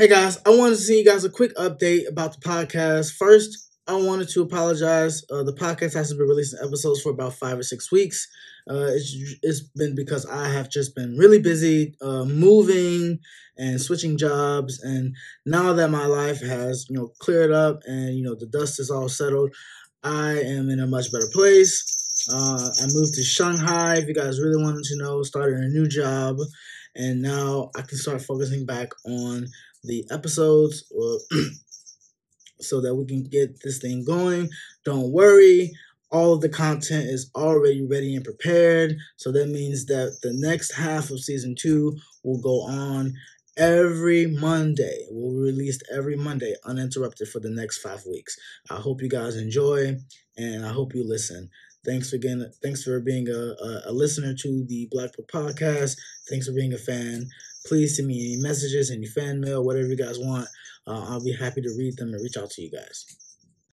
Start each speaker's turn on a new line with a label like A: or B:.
A: Hey guys, I wanted to send you guys a quick update about the podcast. First, I wanted to apologize. Uh, the podcast hasn't been releasing episodes for about five or six weeks. Uh, it's, it's been because I have just been really busy uh, moving and switching jobs. And now that my life has, you know, cleared up and, you know, the dust is all settled, I am in a much better place. Uh, I moved to Shanghai. If you guys really wanted to know, started a new job. And now I can start focusing back on the episodes so that we can get this thing going. Don't worry, all of the content is already ready and prepared. So that means that the next half of season two will go on every Monday. We'll be released every Monday uninterrupted for the next five weeks. I hope you guys enjoy and I hope you listen. Thanks again. Thanks for being a, a, listener to the Blackboard podcast. Thanks for being a fan. Please send me any messages, any fan mail, whatever you guys want. Uh, I'll be happy to read them and reach out to you guys.